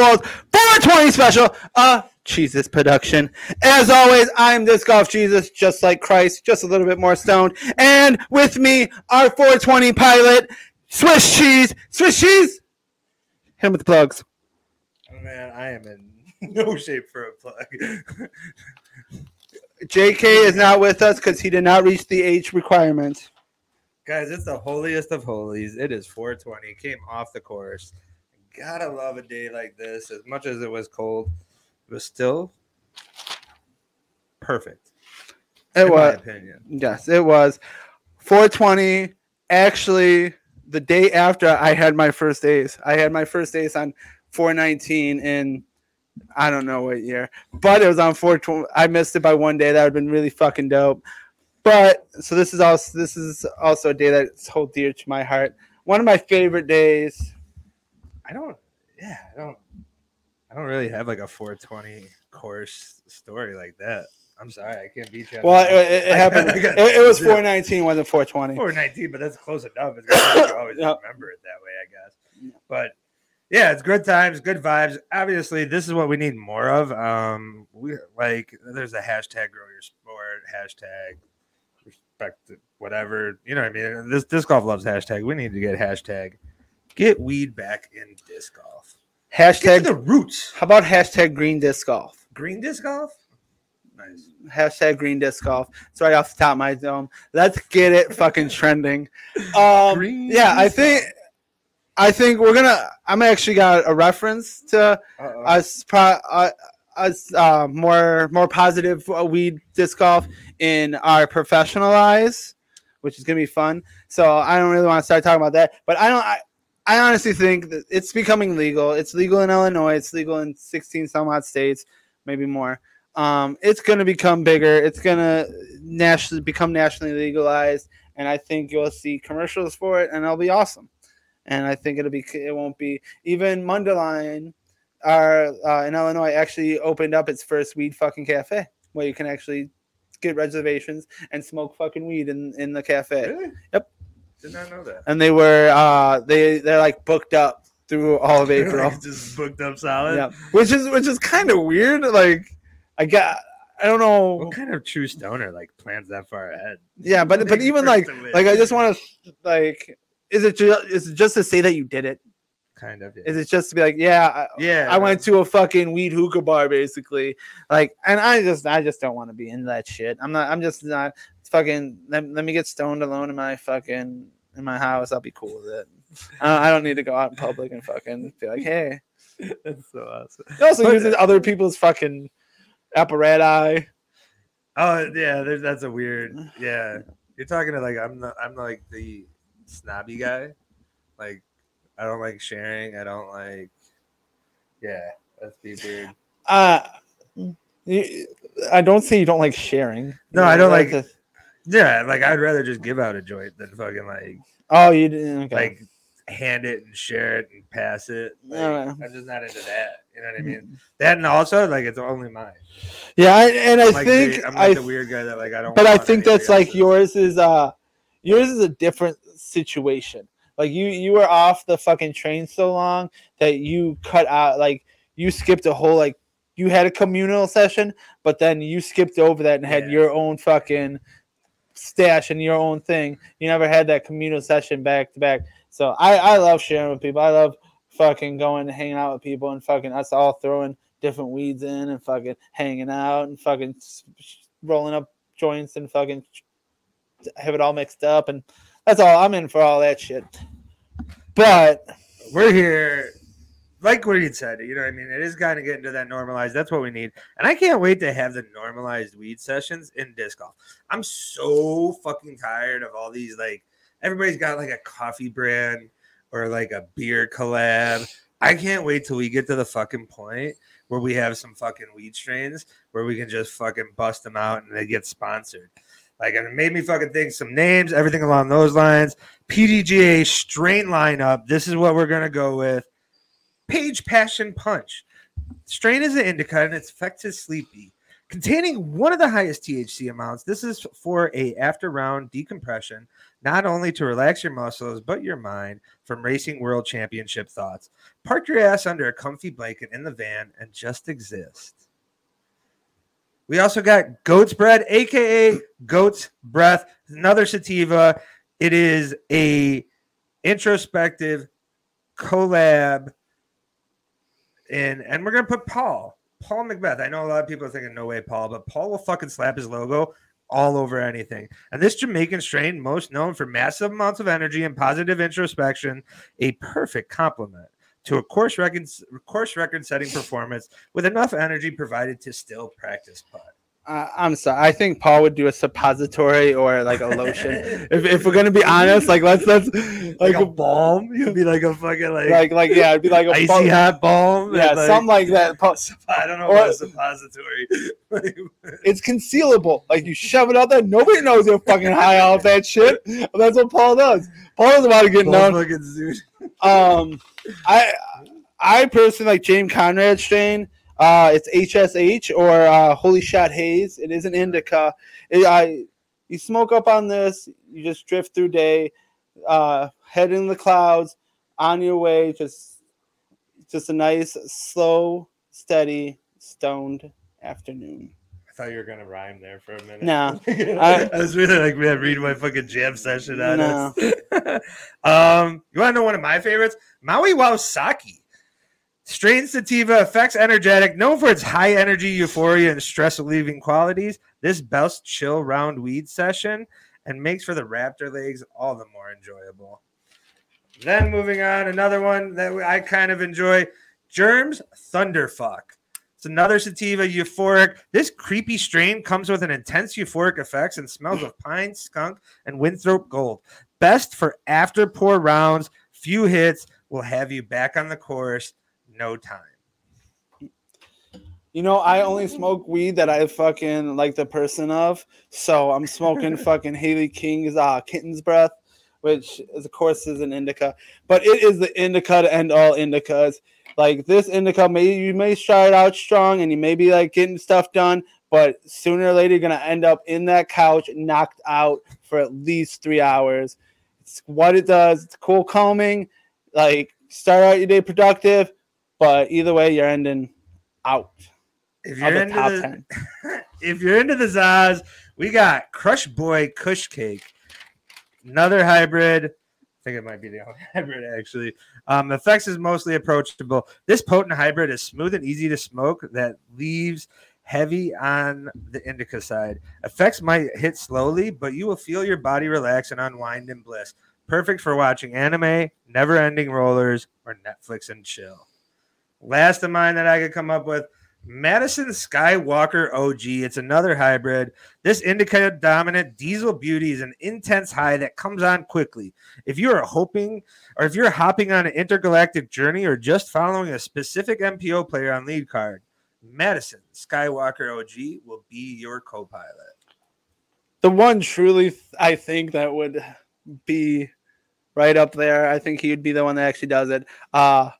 Kirby's Disc Golf World 420 special, uh, Jesus production. As always, I'm Disc Golf Jesus, just like Christ, just a little bit more stoned. And with me, our 420 pilot, Swiss Cheese. Swiss Cheese! Hit him with the plugs. Oh, man, I am in no shape for a plug. JK is not with us because he did not reach the age requirement. Guys, it's the holiest of holies. It is 420. Came off the course. Gotta love a day like this. As much as it was cold, it was still perfect. It was. opinion. Yes, it was. 420. Actually, the day after I had my first ace, I had my first ace on 419 in I don't know what year, but it was on 420. I missed it by one day. That would have been really fucking dope. But so this is also this is also a day that's so dear to my heart. One of my favorite days. I don't. Yeah, I don't. I don't really have like a 420 course story like that. I'm sorry, I can't beat you. Well, it, it, I happened. got- I got It, it was zero. 419, wasn't 420. 419, but that's close enough. It's you always Yeah. remember it that way, I guess. But yeah, it's good times, good vibes. Obviously, this is what we need more of. Um, we like there's a hashtag grow your sport, hashtag respect whatever. You know what I mean? This disc golf loves hashtag. We need to get hashtag get weed back in disc golf. Hashtag. the roots. How about hashtag green disc golf? Green disc golf? Nice. Hashtag green disc golf. It's right off the top of my dome. Let's get it fucking trending. Um, Green yeah, I think I think we're gonna. I'm actually got a reference to Uh-oh. us pro, uh, us uh, more more positive uh, weed disc golf in our professional eyes, which is gonna be fun. So I don't really want to start talking about that, but I don't. I, I honestly think that it's becoming legal. It's legal in Illinois. It's legal in 16 some odd states, maybe more. Um, it's gonna become bigger. It's gonna nationally become nationally legalized, and I think you'll see commercials for it, and it'll be awesome. And I think it'll be. It won't be even Mundelein are uh, in Illinois actually opened up its first weed fucking cafe where you can actually get reservations and smoke fucking weed in, in the cafe. Really? Yep. Did not know that. And they were uh they they're like booked up through all of April. just booked up solid. yeah. Which is which is kind of weird. Like I got I don't know. What kind of true stoner like plans that far ahead? Yeah, but but even like like I just want to like is it just is it just to say that you did it? Kind of. Yeah. Is it just to be like, yeah, I, yeah, I went to a fucking weed hookah bar basically. Like, and I just, I just don't want to be in that shit. I'm not, I'm just not fucking, let, let me get stoned alone in my fucking, in my house. I'll be cool with it. I, I don't need to go out in public and fucking be like, hey. That's so awesome. It also But- uses other people's fucking apparatus. Oh yeah, there's, that's a weird. Yeah, you're talking to like I'm the I'm like the snobby guy. Like I don't like sharing. I don't like. Yeah, that's be weird. Uh, you- I don't say you don't like sharing. No, I don't like- to- Yeah, like I'd rather just give out a joint than fucking like oh, you didn't. Okay. like hand it and share it and pass it. Like, Yeah. I'm just not into that. You know what I mean? That and also like it's only mine. yeah, I, and I I'm like think the, I'm I like the weird guy that like I don't. but I think that's like yours is uh yours is a different situation. Like you you were off the fucking train so long that you cut out like you skipped a whole like you had a communal session, but then you skipped over that and had Yeah. your own fucking stash and your own thing. You never had that communal session back to back. So I I love sharing with people. I love fucking going and hanging out with people and fucking us all throwing different weeds in and fucking hanging out and fucking rolling up joints and fucking have it all mixed up and that's all. I'm in for all that shit. But we're here. Like what you said you know what i mean? It is kind of getting to that normalized. That's what we need. And i can't wait to have the normalized weed sessions in disc golf. I'm so fucking tired of all these like everybody's got like a coffee brand or like a beer collab. I can't wait till we get to the fucking point where we have some fucking weed strains where we can just fucking bust them out and they get sponsored like it made me fucking think some names everything along those lines pdga strain lineup this is what we're gonna go with Page Passion Punch. Strain is an indica and its effect is sleepy. Containing one of the highest THC amounts, this is for a after round decompression, not only to relax your muscles but your mind from racing world championship thoughts. Park your ass under a comfy blanket in the van and just exist. We also got Goat's Bread, aka Goat's Breath, another sativa. It is a introspective collab, and and we're gonna put Paul, Paul McBeth. I know a lot of people are thinking, no way, Paul, but Paul will fucking slap his logo all over anything. And this Jamaican strain, most known for massive amounts of energy and positive introspection, a perfect complement to a course record course record setting performance with enough energy provided to still practice putt. Uh, I'm sorry. I think Paul would do a suppository or like a lotion. if, if we're gonna be honest, like let's let's Like, like a balm, you'd be like a fucking like, like like yeah, it'd be like a icy hot balm. yeah, like, something like that. I don't know or- about a suppository. It's concealable. Like you shove it out there, nobody knows you're fucking high off that shit. That's what Paul does. Paul's about to get Paul known. fucking Zoot. Um, I I personally like James Conrad strain. Uh, it's HSH or uh, Holy Shot Haze. It is an indica. It, I you smoke up on this, you just drift through day, uh, head in the clouds, on your way. Just just a nice, slow, steady, stoned afternoon. I thought you were gonna rhyme there for a minute. No, I, was really like, man, reading my fucking jam session on No. us. um, you want to know one of my favorites? Maui Wawasaki. Strain sativa affects energetic, known for its high energy, euphoria, and stress relieving qualities. This best chill round weed session and makes for the raptor legs all the more enjoyable. Then moving on, another one that I kind of enjoy Germs Thunderfuck. It's another sativa euphoric. This creepy strain comes with an intense euphoric effects and smells of pine, skunk, and winthrop gold. Best for after pour rounds. Few hits will have you back on the course. No time. You know, I only smoke weed that I fucking like the person of. So I'm smoking fucking Hailey King's uh, kitten's breath, which is, of course is an indica, but it is the indica to end all indicas. Like this indica, may you may start out strong and you may be like getting stuff done, but sooner or later you're gonna end up in that couch knocked out for at least three hours. It's what it does. It's cool, calming. Like start out your day productive, but either way you're ending out If you're the into top the, ten. if you're into the Zaz, we got Crush Boy Kush Cake, another hybrid. I think it might be the only hybrid actually. Um, effects is mostly approachable. This potent hybrid is smooth and easy to smoke that leaves heavy on the indica side. Effects might hit slowly, but you will feel your body relax and unwind in bliss. Perfect for watching anime, never ending rollers, or Netflix and chill. Last of mine that I could come up with Madison Skywalker OG. It's another hybrid. This indica dominant diesel beauty is an intense high that comes on quickly. If you are hoping or if you're hopping on an intergalactic journey or just following a specific MPO player on lead card, Madison Skywalker OG will be your co pilot. the one truly I think that would be right up there. I think he would be the one that actually does it. Uh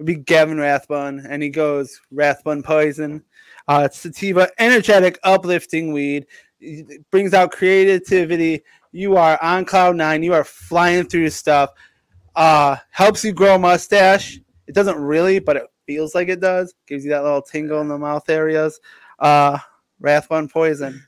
would be Gavin Rathbun, and he goes Rathbun Poison. Uh, it's sativa, energetic, uplifting weed. It brings out creativity. You are on cloud nine. You are flying through stuff. Uh, helps you grow a mustache. It doesn't really, but it feels like it does. Gives you that little tingle in the mouth areas. Uh, Rathbun Poison.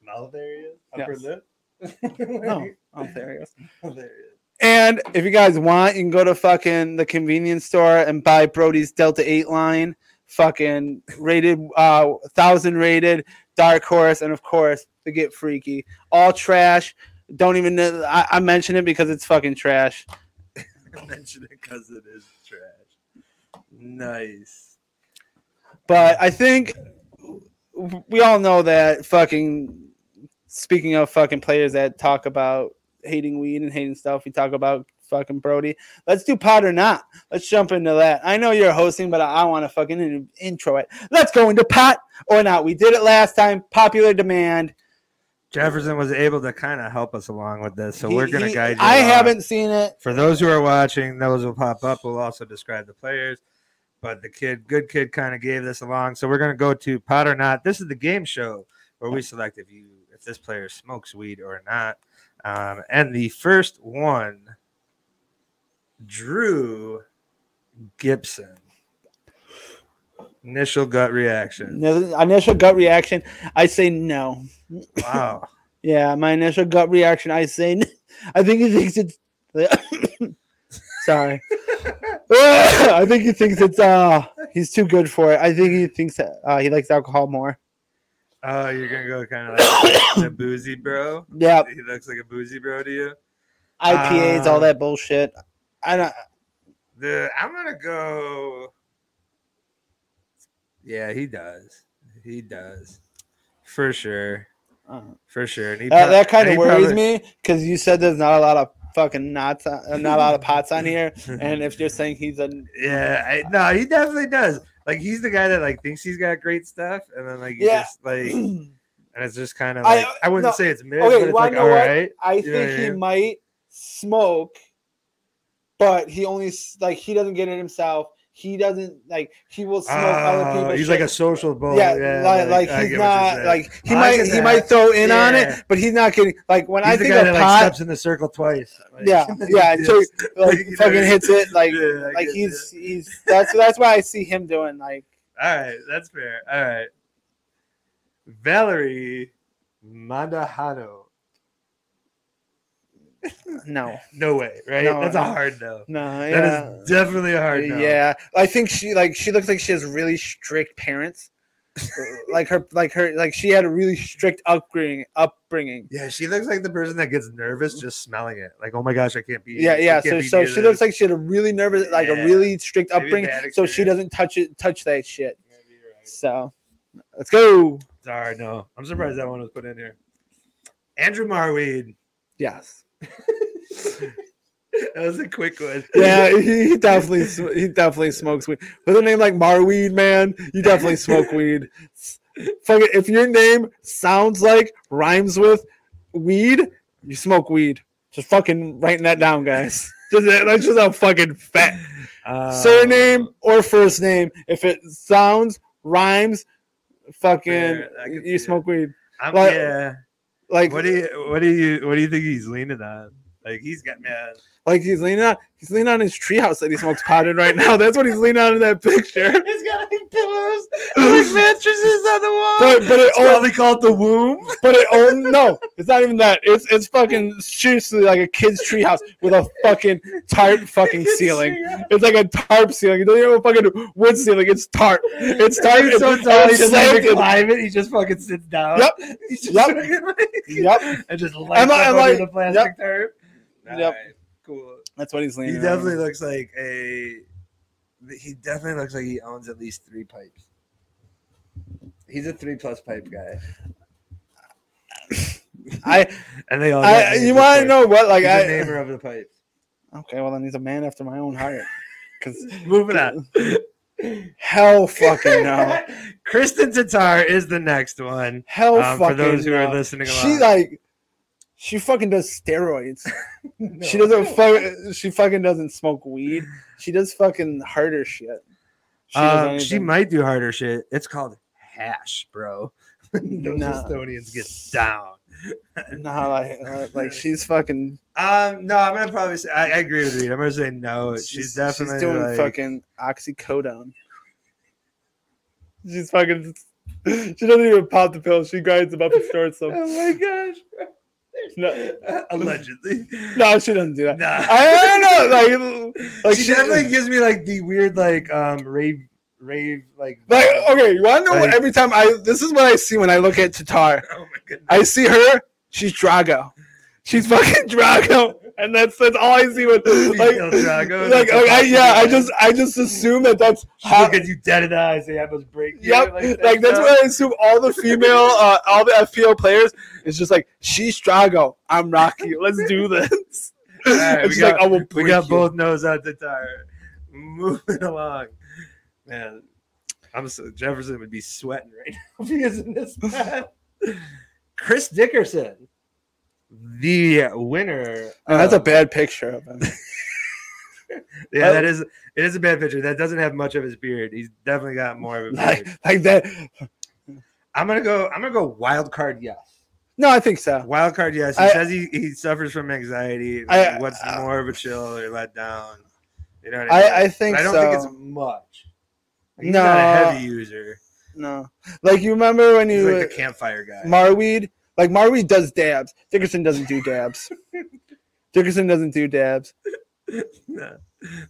Mouth area, upper Yes. lip. No, mouth areas. there it is. And if you guys want, you can go to fucking the convenience store and buy Brodie's Delta 8 line, fucking rated, uh, thousand rated, dark horse, and of course, the Get Freaky. All trash. Don't even know. I, I mention it because it's fucking trash. Mention it because it is trash. Nice. But I think we all know that fucking, speaking of fucking players that talk about hating weed and hating stuff, we talk about fucking Brodie. Let's do pot or not. Let's jump into that. I know you're hosting, but I, I want to fucking in- intro it. Let's go into pot or not. We did it last time. Popular demand. Jefferson was able to kind of help us along with this, so He- we're going to guide you. I along. haven't seen it. For those who are watching, those will pop up. We'll also describe the players. but the kid, good kid, kind of gave this along. So we're gonna go to pot or not. This is the game show where we select if you if this player smokes weed or not. Um, and the first one, Drew Gibson. Initial gut reaction. No, Initial gut reaction, I say no. Wow. Yeah, my initial gut reaction, I say, I think he thinks it's. Sorry. I think he thinks it's uh he's too good for it. I think he thinks that uh, he likes alcohol more. Oh, you're gonna go kind of like a boozy bro. Yeah, He looks like a boozy bro to you. IPAs, Uh, all that bullshit. I don't. The I'm gonna go. Yeah, he does. He does, for sure, Uh, for sure. And he that, that kind of worries probably- me because you said there's not a lot of fucking knots, on, uh, not a lot of pots on here, and if you're saying he's a Yeah, I, no, he definitely does. Like he's the guy that like thinks he's got great stuff, and then like Yeah. just like, and it's just kind of I- like I, wouldn't no, say it's mid, okay, but it's wanna like all what? I You think I he mean? might smoke, but he only like he doesn't get it himself. He doesn't like he will smoke other Oh, people. he's like a social bull. yeah, Yeah, like, like he's not like he I might he that. might throw in on it, but he's not getting like when He's I think of that like steps in the circle twice. Like, yeah, yeah, Yes. like fucking hits it like Yeah, like he's he's that's that's what I see him doing like All right, that's fair. All right. Valerie Mandujano. No No way, right? No, that's a hard no. no That yeah. is definitely a hard no. Yeah, I think she like she looks like she has really strict parents. like her, like her, like she had a really strict upbringing. Upbringing. Yeah, she looks like the person that gets nervous just smelling it. Like, oh my gosh, I can't be. Yeah, yeah. So, so she looks like she had a really nervous, like Yeah. a really strict upbringing. So she doesn't touch it, touch that shit. Right. So, let's go. Sorry, no. I'm surprised that one was put in here. Andrew Marwede. Yes. that was a quick one. Yeah, he, he definitely, he definitely smokes weed. With a name like Marwede, man, you definitely smoke weed. Fuck it. If your name sounds like rhymes with weed, you smoke weed. Just fucking writing that down, guys. Just, that's just a fucking fact. Um, Surname or first name. If it sounds, rhymes, fucking, you it. smoke weed. I'm, Like- yeah. Like, What do you what do you what do you think he's leaning on? Like he's got man. Like he's leaning on, he's leaning on his treehouse that he smokes pot in right now. That's what he's leaning on in that picture. He's got like pillows, like mattresses on the wall. But but it it's probably called the womb. But it oh no, it's not even that. It's it's fucking seriously like a kid's treehouse with a fucking tarp fucking ceiling. It's like a tarp ceiling. It doesn't even have a fucking wood ceiling. It's tarp. It's tarp. He's so tall, he it's doesn't even climb it. He just fucking sits down. Yep. He's just Yep. fucking like- Yep. and just lights Am I- up am I- the plastic yep. tarp. Yep. Alright, Cool. That's what he's leaning. He on. definitely looks like a. He definitely looks like he owns at least three pipes. He's a three plus pipe guy, I, and they all. I you want to know what? Like He's I. a namer of the pipes. Okay, well then he's a man after my own heart. Cause Moving on. hell fucking no. Kristin Tattar is the next one. Hell Um, fucking for those who no. are listening along, She like. She fucking does steroids. She doesn't fuck. She fucking doesn't smoke weed. She does fucking harder shit. She, does Um, she might do harder shit. It's called hash, bro. Those Nah. Estonians get down. No, like, uh, like she's fucking. Um, no, I'm gonna probably say I, I agree with you. I'm gonna say no. She's, definitely she's doing like, fucking oxycodone. She's fucking. She doesn't even pop the pill. She grinds them up and snorts them. Oh my gosh. No, Allegedly. no, she doesn't do that. Nah. I, I don't know. Like, like she, she, definitely gives me like the weird like um rave rave like like okay. You want to know what? Every time I this is what I see when I look at Tattar. oh my goodness. I see her. She's Drago. She's fucking Drago, and that's that's all I see. With like, like that's yeah, I just I just assume that that's She how. look at you dead in the eyes. They have us break. Yep, like that's stuff. what I assume. All the female, uh, all the FPL players, is just like she's Drago. I'm Rocky. Let's do this. All right, we got- like, I will We got you. both nose out the tire. Moving along, man. I'm so Jefferson would be sweating right now if he is in this path. Chris Dickerson, the winner. That's a bad picture of him. Yeah, that is it is a bad picture. That doesn't have much of his beard. He's definitely got more of a like beard. like that. I'm gonna go. I'm gonna go wild card. Yes. No, I think so. Wild card. Yes. He I- says he, he suffers from anxiety. I- What's uh, more of a chill or let down? You know what I mean? I, think But I don't so. think it's much. He's not a No. heavy user. no, like you remember when He's you like the campfire guy. Marwede, like Marwede does dabs. Dickerson doesn't do dabs. Dickerson doesn't do dabs. no,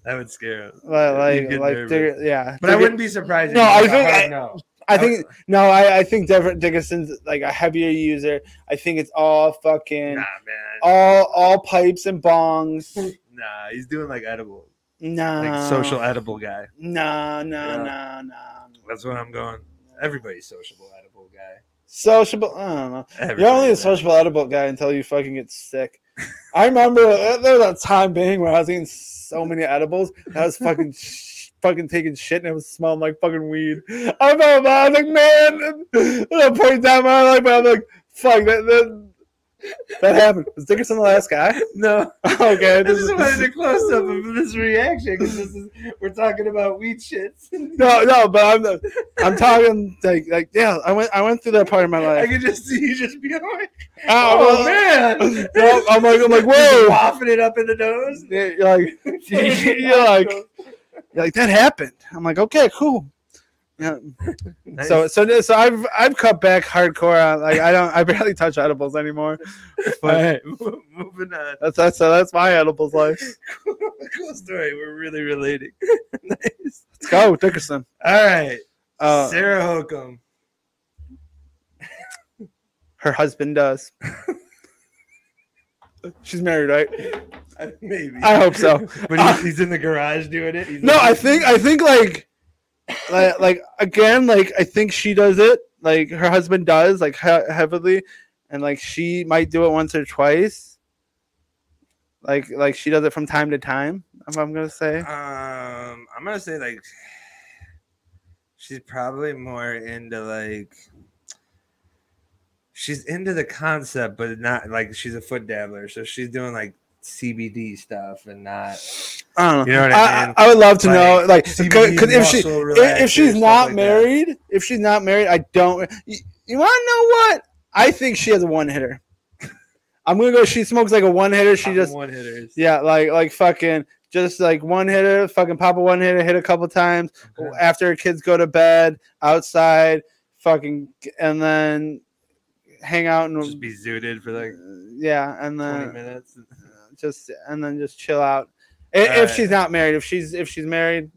that would scare him. Like, like, like. Dick- yeah. But I wouldn't be surprised. No, I think I- no. I think no, I, I think Dickerson's like a heavier user. I think it's all fucking Nah, man. all all pipes and bongs. Nah, he's doing like edible, Nah, like social edible guy. Nah, nah, Yeah. nah, nah. That's what I'm going. Everybody's sociable edible guy. Sociable. I don't know. You're only a sociable edible guy until you fucking get sick. I remember uh, there was a time being where I was eating so many edibles. I was fucking sh- fucking taking shit and it was smelling like fucking weed. I felt bad. I was like, man, at a point in time in my life, I'm like, fuck that. that that happened. Was Dickerson the last guy? No, oh, okay. I This just is, wanted a close up of this reaction because we're talking about weed shits. no, no, but I'm I'm talking like like yeah. I went I went through that part of my life. I could just see you just be like, Oh, oh, man, No, I'm like I'm like whoa. wafting it up in the nose. You're like you're like you're like that happened. I'm like okay, cool. Yeah. Nice. So so so I've I've cut back hardcore. Like I don't I barely touch edibles anymore. Right, mo- moving on. That's that's that's my edibles life. cool story. We're really relating. nice. Let's go, Dickerson. All right, Uh, Sarah Hokom. her husband does. She's married, right? Uh, Maybe. I hope so. but he's, he's in the garage doing it. He's No, like- I think I think like, like like again, like I think she does it. Like her husband does, like he- heavily, and like she might do it once or twice. Like like she does it from time to time. I'm gonna say, Um, I'm gonna say like she's probably more into like she's into the concept, but not like she's a foot dabbler, so she's doing like CBD stuff and not I don't know. You know what I, I I. I would love to Like, know, like, because if she if, if she's not like that. married, if she's not married, I don't. You, you want to know what? I think she has a one hitter. I'm gonna go. She smokes like a one hitter. She I'm just one hitters. Yeah, like like fucking just like one hitter, fucking pop a one hitter, hit a couple times Okay. after her kids go to bed, outside, fucking, and then hang out and Just be zooted for like yeah, and 20 then minutes. Just and then just chill out. If, Alright. she's not married, if she's if she's married,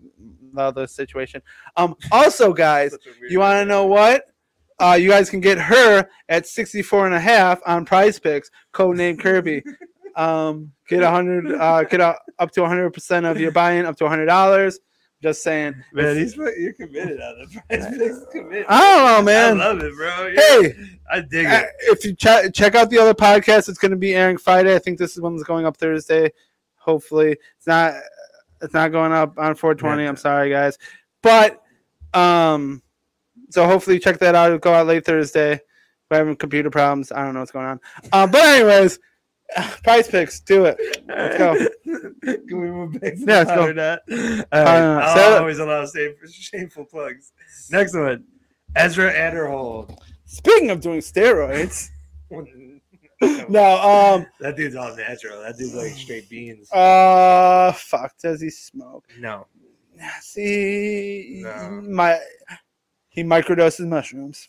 other situation. Um. Also, guys, Such a weird you want to know what? Uh, you guys can get her at 64 and a half on prize picks, code name Kirby. Um, get a hundred, uh, get a, up to 100% of your buy-in, up to $100. Just saying. Man, he's you're committed on the price picks. Committed. I don't know, man. I love it, bro. Yeah, Hey, I dig uh, it. if you ch- check out the other podcast, it's going to be airing Friday. I think this is one's going up Thursday. Hopefully, it's not. It's not going up on 420. Yeah. I'm sorry, guys, but um, so hopefully check that out. It'll go out late Thursday. We're having computer problems. I don't know what's going on. Um, but anyways, price picks, do it. Let's go. Can we move back to Yeah, the let's go. All right. Uh, I'll so- always allow shameful, shameful plugs. Next one, Ezra Aderhold. Speaking of doing steroids, no, um, that dude's all natural. That dude's like straight beans. uh, fuck, does he smoke? no, See, No. my he microdoses mushrooms.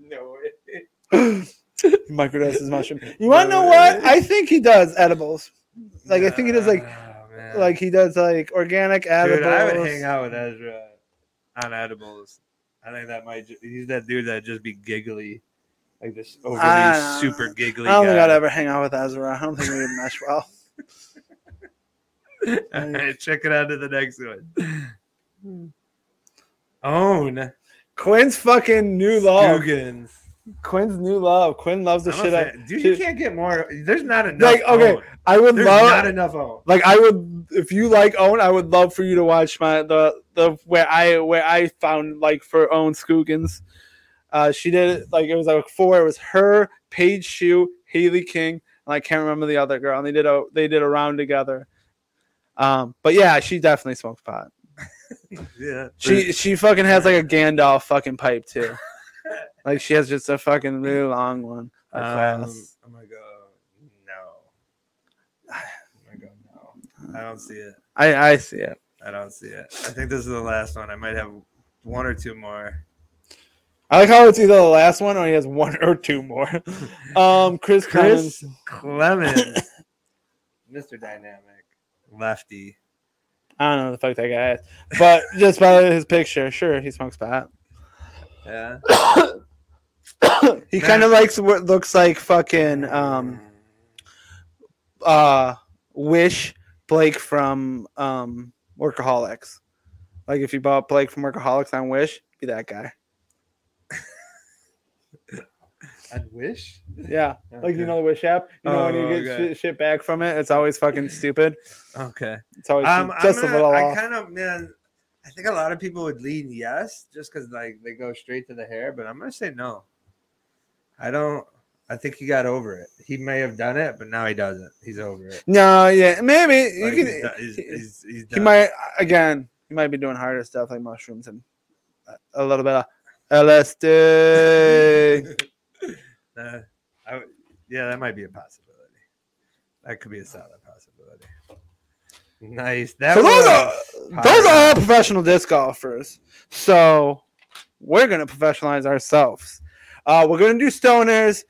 no. he microdoses mushroom. You want to know what? I think he does edibles. Like I think he does like Oh, man. like he does like organic edibles. Dude, I would hang out with Ezra on edibles. I think that might. Ju- he's that dude that just be giggly, like this overly I super giggly. I don't think. I'd ever hang out with Ezra. I don't think we would mesh well. All right, check it out to the next one. Hmm. Ohn Quinn's fucking new love. Scoggins. Quinn's new love. Quinn loves the shit out. Dude, you can't get more. There's not enough. Like, okay, Ohn. I would There's love not enough own. like I would if you like own, I would love for you to watch my the the where I where I found like for Ohn Scoggins. Uh, she did it like it was like four. It was her, Paige Shue, Hailey King, and I can't remember the other girl. And they did a they did a round together. Um, but yeah, she definitely smokes pot. yeah. She she fucking has like a Gandalf fucking pipe too. Like she has just a fucking really long one. A Um, class. I'm gonna go no. I'm gonna go no. I don't see it. I I see it. I don't see it. I think this is the last one. I might have one or two more. I like how it's either the last one or he has one or two more. Um, Chris, Chris Clemons. Clemons, Mr. Dynamic, lefty. I don't know the fuck that guy is, but just by his picture, sure, he smokes pot. Yeah. he kind of likes what looks like fucking um uh Wish Blake from um Workaholics. Like if you bought Blake from Workaholics on Wish, be that guy. I wish. Yeah, like Okay. you know the Wish app. You know when you Oh, get okay. shit, shit back from it, it's always fucking stupid. Okay. It's always Um, just gonna, a little I kind of man. I think a lot of people would lean yes, just because like they go straight to the hair. But I'm gonna say no. I don't. I think he got over it. He may have done it, but now he doesn't. He's over it. No, yeah, maybe you can. he's, he's, he- he's, he might again. He might be doing harder stuff like mushrooms and a- a little bit of LSD. Uh, I yeah, that might be a possibility. That could be a solid possibility. Nice. That so those are those are all professional disc golfers. So we're gonna professionalize ourselves. Uh, we're gonna do stoners.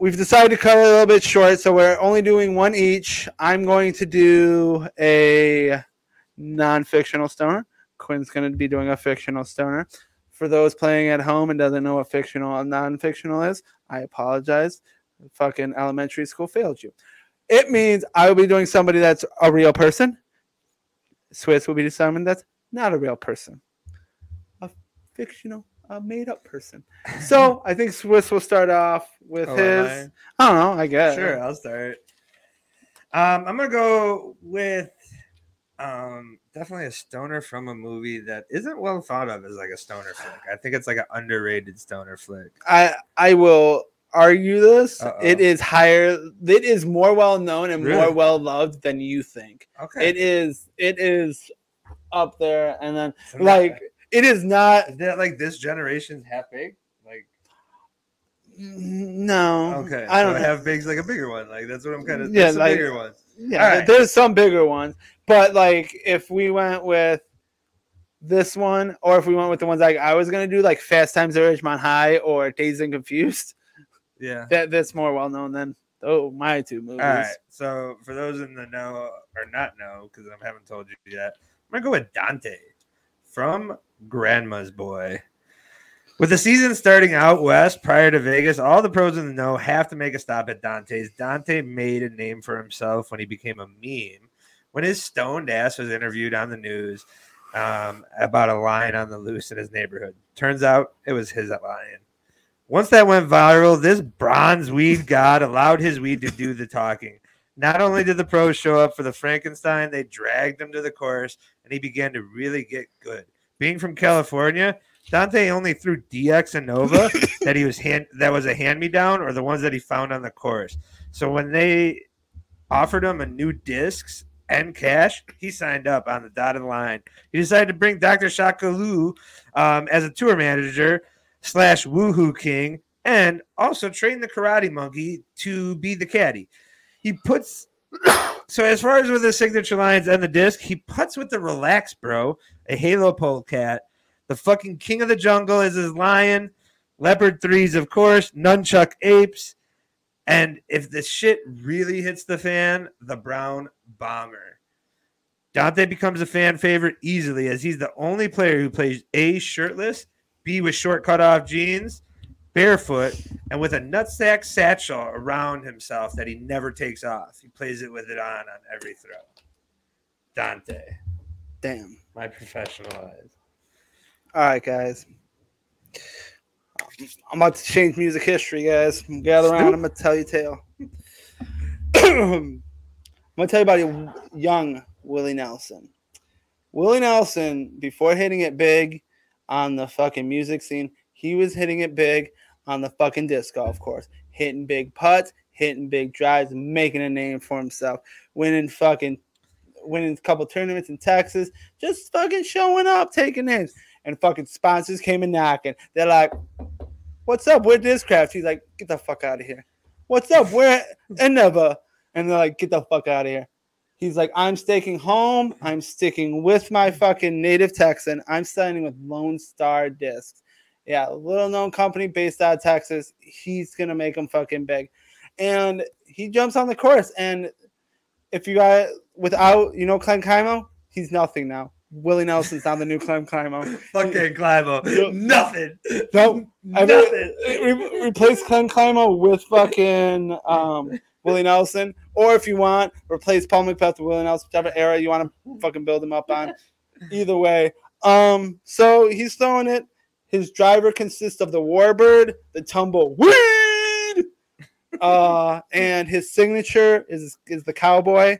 We've decided to cut it a little bit short, so we're only doing one each. I'm going to do a non-fictional stoner. Quinn's going to be doing a fictional stoner. For those playing at home and doesn't know what fictional and non-fictional is, I apologize. Fucking elementary school failed you. It means I will be doing somebody that's a real person. Swiss will be doing someone that's not a real person, a fictional, a made-up person. So I think Swiss will start off with Oh, his. I don't know. I guess. Sure, I'll start. Um, I'm gonna go with um, definitely a stoner from a movie that isn't well thought of as like a stoner flick. I think it's like an underrated stoner flick. I I will argue this. Uh-oh. It is higher. It is more well known and more well loved than you think. Okay, It is. It is up there, and then So like it is not. is that like this generation's half big? Like No. okay, I don't so half big's like a bigger one. Like that's what I'm kind of. Yeah, like- bigger ones. Yeah, right. there's some bigger ones, but like if we went with this one, or if we went with the ones like I was gonna do, like Fast Times at Ridgemont High or Dazed and Confused, Yeah. that that's more well known than oh my two movies. All right. So for those in the know or not know, because I haven't told you yet, I'm gonna go with Dante from Grandma's Boy. With the season starting out west prior to Vegas, all the pros in the know have to make a stop at Dante's. Dante made a name for himself when he became a meme. When his stoned ass was interviewed on the news um, about a lion on the loose in his neighborhood, turns out it was his lion. Once that went viral, this bronze weed god allowed his weed to do the talking. Not only did the pros show up for the Frankenstein, they dragged him to the course, and he began to really get good. Being from California, Dante only threw DX and Nova that he was hand that was a hand me down, or the ones that he found on the course. So when they offered him a new discs and cash, he signed up on the dotted line. He decided to bring Dr. Shakalu um, as a tour manager slash woohoo king, and also train the karate monkey to be the caddy. He puts so as far as with the signature lines and the disc, he puts with the relax, bro, a Halo pole cat. The fucking king of the jungle is his lion. Leopard threes, of course. Nunchuck apes. And if the shit really hits the fan, the brown bomber. Dante becomes a fan favorite easily as he's the only player who plays A shirtless, B with short cutoff jeans, barefoot, and with a nutsack satchel around himself that he never takes off. He plays it with it on on every throw. Dante, Damn. my professional eyes. All right, guys. I'm about to change music history, guys. Gather around. I'm gonna tell you a tale. I'm gonna tell you about a young Willie Nelson. Willie Nelson, before hitting it big on the fucking music scene, he was hitting it big on the fucking disc golf course, hitting big putts, hitting big drives, making a name for himself, winning fucking winning a couple tournaments in Texas, just fucking showing up, taking names. And fucking sponsors came and knocking. They're like, What's up? Where's Discraft? He's like, Get the fuck out of here. What's up? Where Endeavor? And they're like, Get the fuck out of here. He's like, I'm sticking home. I'm sticking with my fucking native Texan. I'm signing with Lone Star Discs. Yeah, little known company based out of Texas. He's gonna make them fucking big. And he jumps on the course. And if you got without, you know, Clem Kaimo, he's nothing now. Willie Nelson's not the new Clem Kaimo. Fucking Climo. Nothing. No, I mean, Nothing. re- replace Clem Kaimo with fucking um, Willie Nelson, or if you want, replace Paul McBeth with Willie Nelson, whichever era you want to fucking build him up on. Either way, um, so he's throwing it. His driver consists of the Warbird, the Tumbleweed, uh, and his signature is is the cowboy,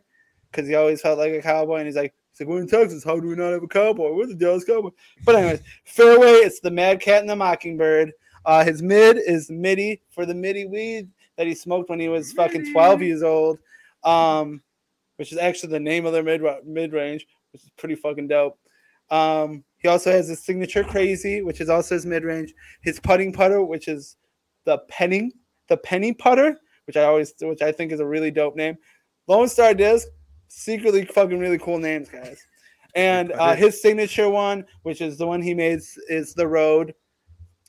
because he always felt like a cowboy, and he's like. He's like, we're in Texas. How do we not have a cowboy? We're the Dallas Cowboy. But anyways, fairway, it's the Mad Cat and the Mockingbird. Uh, his mid is MIDI for the MIDI weed that he smoked when he was fucking 12 years old, um, which is actually the name of their mid mid range, which is pretty fucking dope. Um, he also has his signature crazy, which is also his mid range. His putting putter, which is the penning, the penny putter, which I always, which I think is a really dope name. Lone Star Disc, secretly fucking really cool names, guys. And uh, his signature one, which is the one he made, is the road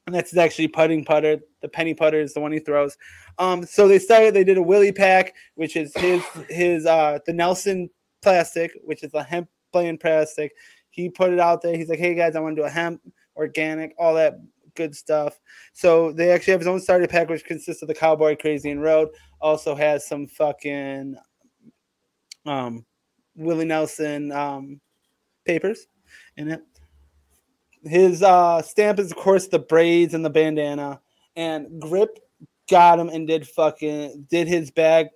and that's actually putting putter. The penny putter is the one he throws. Um, so they started. They did a Willie pack, which is his his uh the Nelson plastic, which is a hemp plain plastic. He put it out there. He's like, hey guys, I want to do a hemp organic, all that good stuff. So they actually have his own starter pack, which consists of the Cowboy Crazy and Road. Also has some fucking um Willie Nelson um papers in it his uh stamp is of course the braids and the bandana and grip got him and did fucking did his bag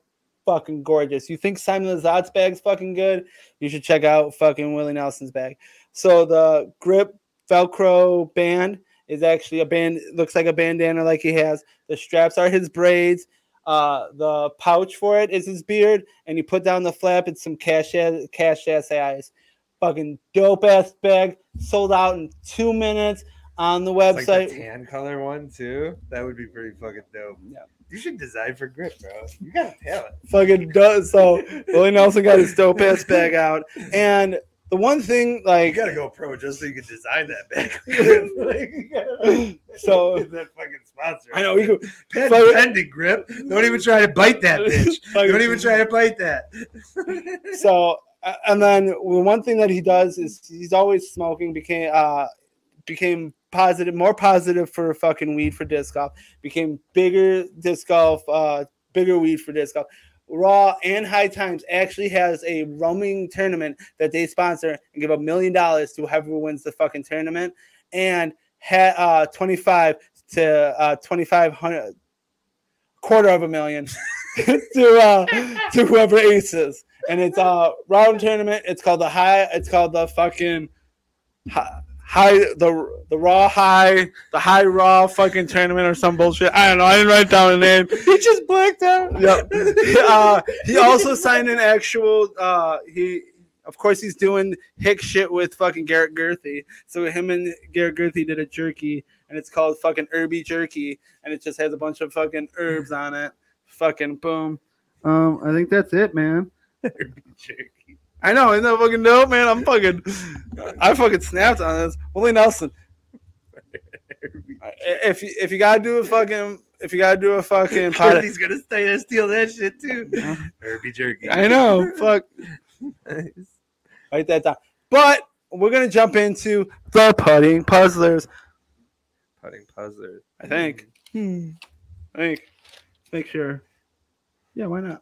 fucking gorgeous you think simon lizotte's bag's fucking good you should check out fucking willie nelson's bag so the grip velcro band is actually a band looks like a bandana like he has the straps are his braids uh the pouch for it is his beard and you put down the flap it's some cash ass cash ass eyes fucking dope ass bag sold out in two minutes on the website. like the tan color one too. That would be pretty fucking dope. Yeah. You should design for grip, bro. You got a talent. fucking does so. Willie Nelson got his dope ass bag out, and the one thing like You gotta go pro just so you can design that bag. So- that fucking sponsor. I know we could Pen, fucking- pending grip. Don't even try to bite that bitch. Don't even try to bite that. so and then the one thing that he does is he's always smoking became uh became positive more positive for fucking weed for disc golf became bigger disc golf uh bigger weed for disc golf raw and high times actually has a roaming tournament that they sponsor and give a million dollars to whoever wins the fucking tournament and had uh 25 to uh 2500 quarter of a million to uh to whoever aces and it's a round tournament. It's called the high. It's called the fucking hi- high the the raw high the high raw fucking tournament or some bullshit. I don't know. I didn't write down the name. he just blacked out. Yep. uh, he also signed an actual. Uh, he of course he's doing hick shit with fucking Garrett Gurthie. So him and Garrett Gurthie did a jerky, and it's called fucking Herby Jerky, and it just has a bunch of fucking herbs on it. Fucking boom. Um, I think that's it, man. Jerky. I know, isn't that fucking dope, man? I'm fucking, I fucking snapped on this. Willie Nelson. If you if you gotta do a fucking if you gotta do a fucking pod, He's gonna stay there steal that shit too. Herbie jerky. I know, fuck, Nice. write that down. But we're gonna jump into the putting puzzlers. Putting puzzlers. I think. Hmm. I think. Make sure. Yeah, why not?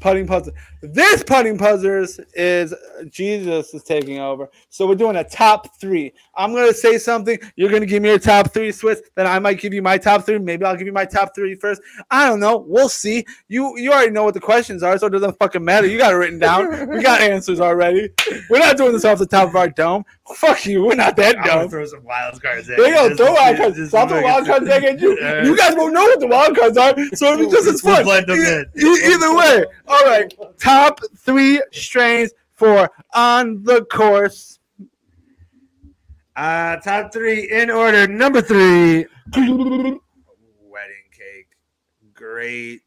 Putting puzzle. This putting puzzles is Jesus is taking over. So we're doing a top three. I'm gonna say something. You're gonna give me your top three, Swiss. Then I might give you my top three. Maybe I'll give you my top three first. I don't know. We'll see. You you already know what the questions are, so it doesn't fucking matter. You got it written down. We got answers already. We're not doing this off the top of our dome. Fuck you. We're not that dumb. throw some wild cards at There you go. Throw wild cards. Stop the wild cards at you. You guys won't know what the wild cards are, so because it's We'll fun. blend them in. either way, All right, top three strains for on the course. Uh, top three in order. Number three, wedding cake. Great.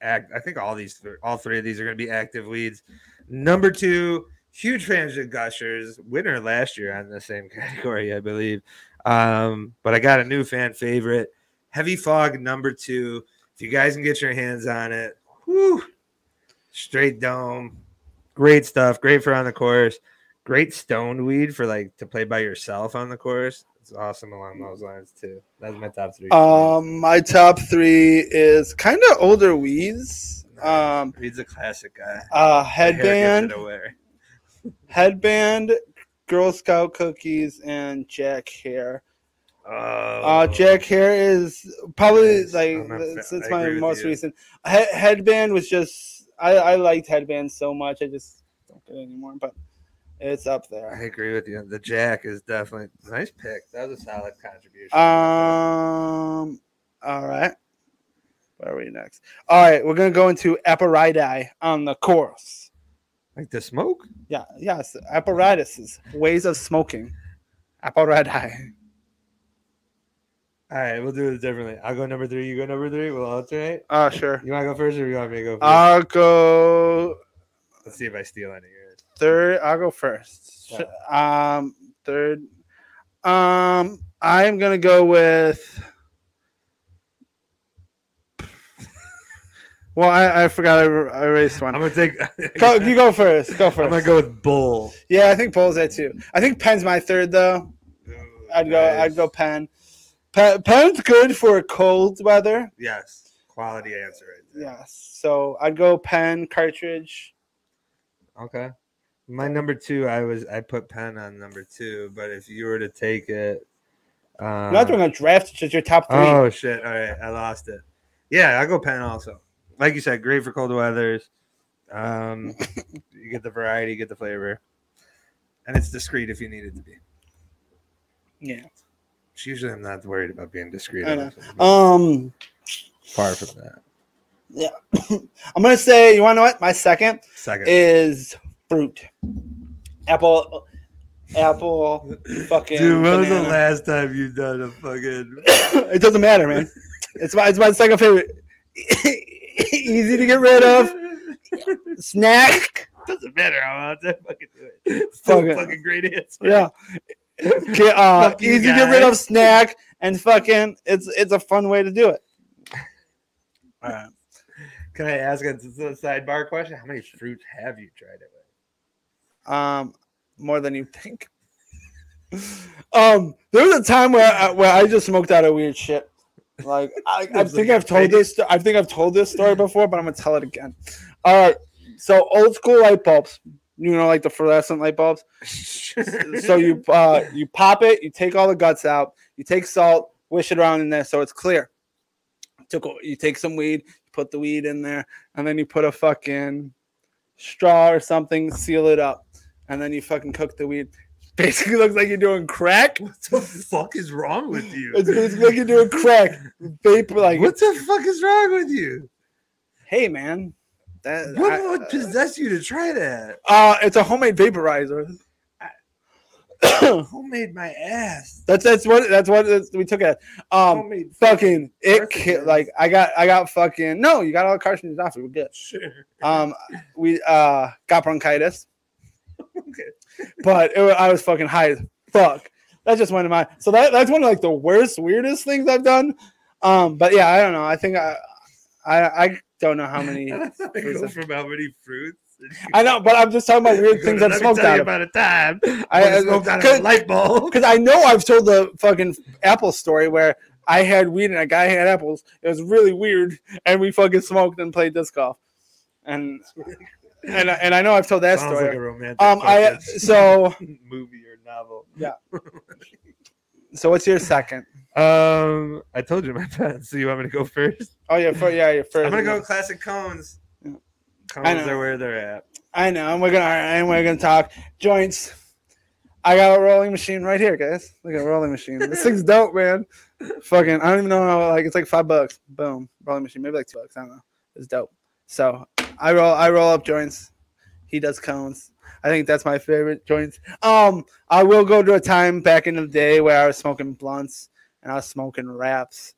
Act. I think all these, th- all three of these are going to be active leads. Number two, huge fans of Gushers. Winner last year on the same category, I believe. Um, but I got a new fan favorite, Heavy Fog number two. If you guys can get your hands on it, whew, straight dome, great stuff. Great for on the course. Great stoned weed for like to play by yourself on the course. It's awesome along those lines too. That's my top three. Um, my top three is kind of older weeds. Um, Reed's a classic guy. uh, The hair gives headband, headband, Girl Scout cookies, and Jack Herer. Oh, Uh, Jack Herer is probably Nice. like it's, my most recent. He- headband was just I I liked headband so much I just don't get it anymore, but it's up there. I agree with you. The Jack is definitely nice pick. That was a solid contribution. Um. All right. Where are we next? All right, we're gonna go into apparatus on the course. like the smoke. Yeah, yes, apparatuses, ways of smoking. Apparatus. All right, we'll do it differently. I'll go number three. You go number three. We'll alternate. Oh, sure. You want to go first, or you want me to go first? I'll go Let's see if I steal any of yours. third. I'll go first. Um, third. Um, I'm gonna go with. Well, I, I forgot I, I erased one. I'm gonna take. Go, you go first. Go 1st I'm gonna go with bull. Yeah, I think Bull's there too. I think Penn's my third though. I'd go. I'd go Penn. Penn. Penn's good for cold weather. Yes, quality answer right there. Yes. So I'd go pen cartridge. Okay. My number two, I was I put pen on number two, but if you were to take it, um, You're not doing a draft. It's just your top three. oh shit! All right, I lost it. Yeah, I go pen also. Like you said, great for cold weathers. Um, you get the variety, you get the flavor, and it's discreet if you need it to be. yeah. Usually, I'm not worried about being discreet. Um. Far from that. Yeah, I'm gonna say. You want to know what? My second Second, is fruit. Apple. Apple. Fucking. dude, when was the last time you done a fucking? it doesn't matter, man. It's my. It's my second favorite. Easy to get rid of. Snack. Doesn't matter how else I fucking do it. Still Fuck it. fucking great answer. Yeah. Okay, uh, easy to get rid of snack and fucking it's it's a fun way to do it. All right. Can I ask a, a sidebar question? How many fruits have you tried it with? Um, more than you think. Um, there was a time where I, where I just smoked out of weird shit. Like I, I think like I've told this. I think I've told this story before, but I'm gonna tell it again. All right. So old school light bulbs. You know, like the fluorescent light bulbs. so you uh you pop it, you take all the guts out, you take salt, wish it around in there so it's clear. Took you take some weed, put the weed in there, and then you put a fucking straw or something, seal it up, and then you fucking cook the weed. Basically looks like you're doing crack. what the fuck is wrong with you? It's basically like you're doing crack. Vapor like what the fuck is wrong with you? hey man. That What I- would possess you to try that? uh it's a homemade vaporizer. Homemade my ass. that's that's what that's what we took it. Um Homemade fucking it ki- like I got I got fucking no you got all the cartridges off we're good Sure. um we uh got bronchitis Okay. but it, I was fucking high as fuck that just went in my so that that's one of like the worst weirdest things I've done um but yeah I don't know I think I I I don't know how many fruits go I- from how many fruits. I know but I'm just talking about weird things I've smoked out of about a time I- I, smoked out of a light bulb. because I know I've told the fucking apple story where I had weed and a guy had apples. It was really weird, and we fucking smoked and played disc golf. And and I- and I know I've told that Sounds story. like a romantic um, I so movie or novel. Yeah. so what's your second? Um, I told you my pen. So you want me to go first? Oh yeah, for, yeah, your 1st I'm gonna go classic cones. Yeah. Cones I know. are where they're at. I know, and we're gonna and we're gonna talk joints. I got a rolling machine right here, guys. Look at a rolling machine. This thing's dope, man. Fucking, I don't even know how. Like, it's like five bucks. Boom, rolling machine. Maybe like two bucks. I don't know. It's dope. So I roll I roll up joints. He does cones. I think that's my favorite joints. Um, I will go to a time back in the day where I was smoking blunts and I was smoking wraps,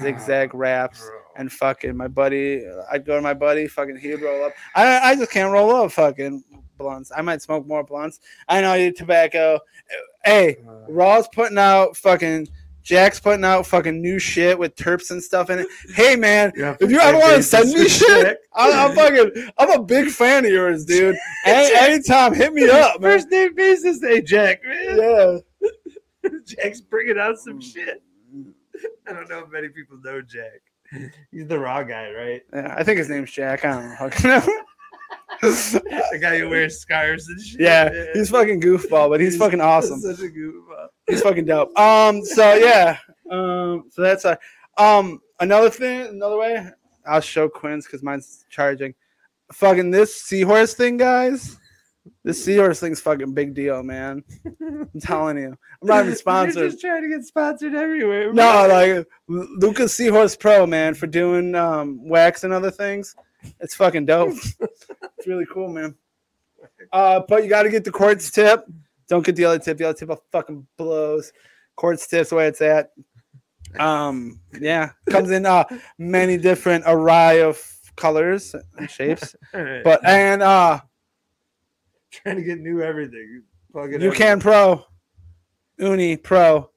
zigzag wraps, Bro. and fucking my buddy. I'd go to my buddy, fucking he'd roll up. I I just can't roll up fucking blunts. I might smoke more blunts. I know you tobacco. Hey, Uh, Raw's putting out fucking. Jack's putting out fucking new shit with terps and stuff in it. Hey man, yeah, if you ever want to send me shit, I'm, I'm fucking. I'm a big fan of yours, dude. Any, anytime, hit me up, man. First name basis, hey Jack, man. Yeah. Jack's bringing out some shit. I don't know if many people know Jack. He's the raw guy, right? yeah, I think his name's Jack. I don't know. The guy who wears scarves and shit. yeah, he's fucking goofball, but he's fucking awesome. Such a goofball. He's fucking dope. Um, so yeah, um, so that's a um another thing, another way. I'll show Quinn's because mine's charging. Fucking this seahorse thing, guys. This seahorse thing's fucking big deal, man. I'm telling you. I'm not even You're sponsored. just trying to get sponsored everywhere. No, like Lookah Seahorse Pro, man, for doing um, wax and other things. It's fucking dope. it's really cool, man. Uh, but you got to get the quartz tip. Don't get the other tip. The other tip will fucking blows. Quartz tip's the way it's at. Um, yeah, comes in uh many different array of colors and shapes. But and uh, trying to get new everything. Plug it you can pro, Uni Pro.